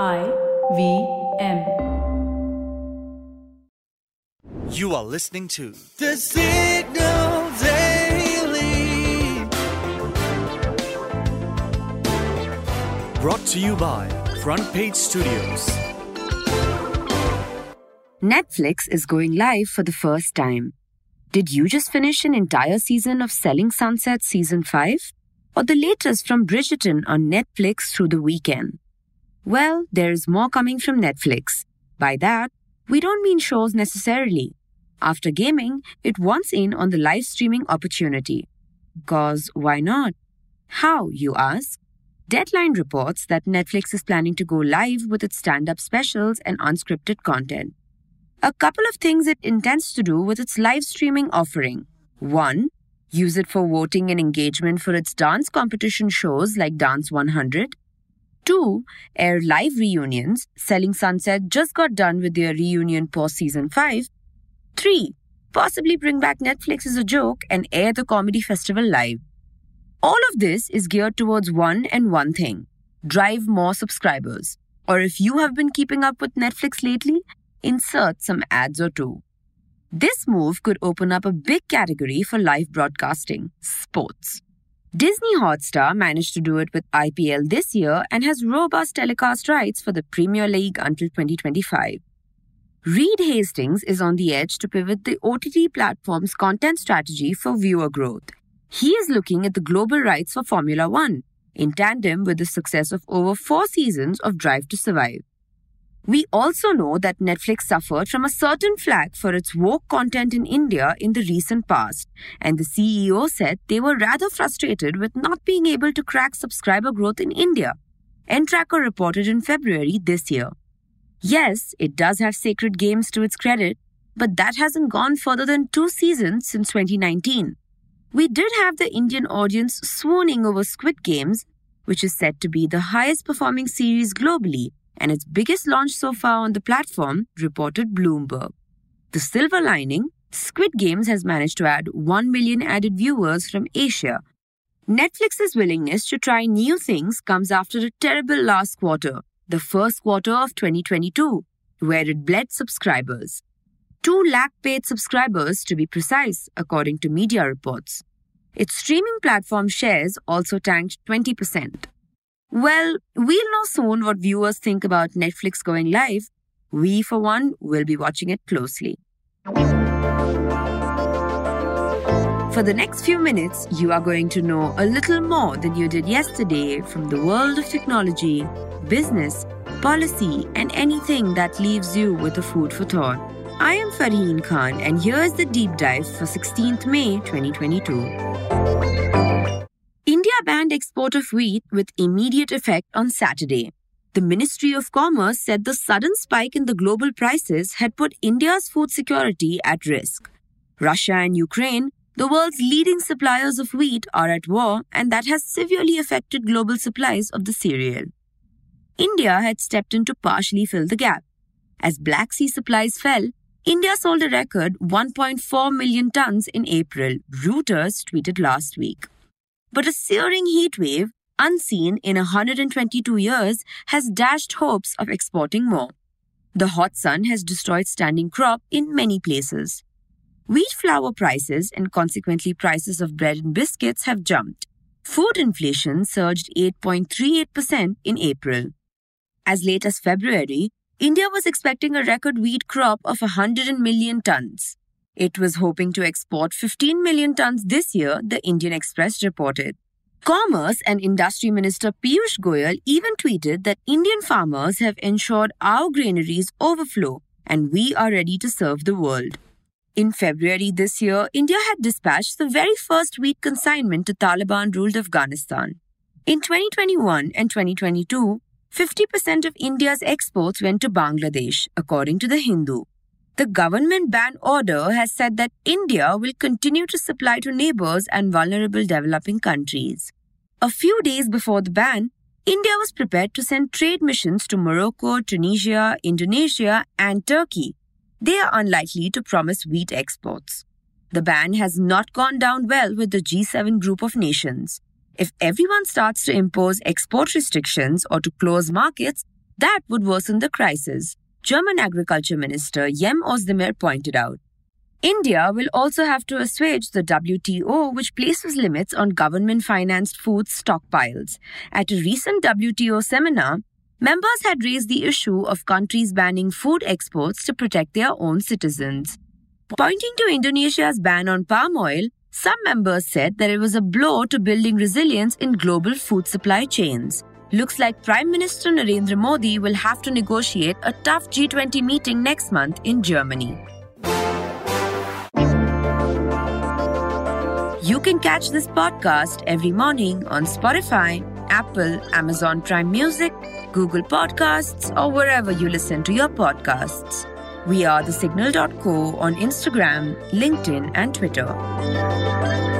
I V M. You are listening to The Signal Daily. brought to you by Front Page Studios. Netflix is going live for the first time. Did you just finish an entire season of Selling Sunset Season 5? Or the latest from Bridgerton on Netflix through the weekend? Well, there's more coming from Netflix. By that, we don't mean shows necessarily. After gaming, it wants in on the live streaming opportunity. Cause why not? How, you ask? Deadline reports that Netflix is planning to go live with its stand up specials and unscripted content. A couple of things it intends to do with its live streaming offering. One, use it for voting and engagement for its dance competition shows like Dance 100. Two, air live reunions. Selling Sunset just got done with their reunion post season 5. Three, possibly bring back Netflix Is a Joke and air the comedy festival live. All of this is geared towards one and one thing drive more subscribers. Or if you have been keeping up with Netflix lately, insert some ads or two. This move could open up a big category for live broadcasting sports. Disney Hotstar managed to do it with IPL this year and has robust telecast rights for the Premier League until 2025. Reed Hastings is on the edge to pivot the OTT platform's content strategy for viewer growth. He is looking at the global rights for Formula One, in tandem with the success of over four seasons of Drive to Survive. We also know that Netflix suffered from a certain flack for its woke content in India in the recent past, and the CEO said they were rather frustrated with not being able to crack subscriber growth in India. Entrackr reported in February this year. Yes, it does have Sacred Games to its credit, but that hasn't gone further than two seasons since 2019. We did have the Indian audience swooning over Squid Games, which is said to be the highest performing series globally and its biggest launch so far on the platform, reported Bloomberg. The silver lining Squid Games has managed to add 1 million added viewers from Asia. Netflix's willingness to try new things comes after a terrible last quarter, the first quarter of 2022, where it bled subscribers. 2 lakh paid subscribers to be precise, according to media reports. Its streaming platform shares also tanked 20%. Well, we'll know soon what viewers think about Netflix going live. We, for one, will be watching it closely. For the next few minutes, you are going to know a little more than you did yesterday from the world of technology, business, policy, and anything that leaves you with a food for thought. I am Farheen Khan, and here is the deep dive for 16th May 2022. India banned export of wheat with immediate effect on Saturday. The Ministry of Commerce said the sudden spike in the global prices had put India's food security at risk. Russia and Ukraine, the world's leading suppliers of wheat, are at war, and that has severely affected global supplies of the cereal. India had stepped in to partially fill the gap. As Black Sea supplies fell, India sold a record 1.4 million tons in April, Reuters tweeted last week. But a searing heat wave, unseen in 122 years, has dashed hopes of exporting more. The hot sun has destroyed standing crop in many places. Wheat flour prices and consequently prices of bread and biscuits have jumped. Food inflation surged 8.38% in April. As late as February, India was expecting a record wheat crop of 100 million tons. It was hoping to export 15 million tons this year, the Indian Express reported. Commerce and Industry Minister Piyush Goyal even tweeted that Indian farmers have ensured our granaries overflow and we are ready to serve the world. In February this year, India had dispatched the very first wheat consignment to Taliban ruled Afghanistan. In 2021 and 2022, 50% of India's exports went to Bangladesh, according to The Hindu. The government ban order has said that India will continue to supply to neighbors and vulnerable developing countries. A few days before the ban, India was prepared to send trade missions to Morocco, Tunisia, Indonesia, and Turkey. They are unlikely to promise wheat exports. The ban has not gone down well with the G7 group of nations. If everyone starts to impose export restrictions or to close markets, That would worsen the crisis, German Agriculture Minister Cem Özdemir pointed out. India will also have to assuage the WTO, which places limits on government financed food stockpiles. At a recent WTO seminar, members had raised the issue of countries banning food exports to protect their own citizens. Pointing to Indonesia's ban on palm oil, some members said that it was a blow to building resilience in global food supply chains. Looks like Prime Minister Narendra Modi will have to negotiate a tough G20 meeting next month in Germany. You can catch this podcast every morning on Spotify, Apple, Amazon Prime Music, Google Podcasts, or wherever you listen to your podcasts. We are thesignal.co on Instagram, LinkedIn, and Twitter.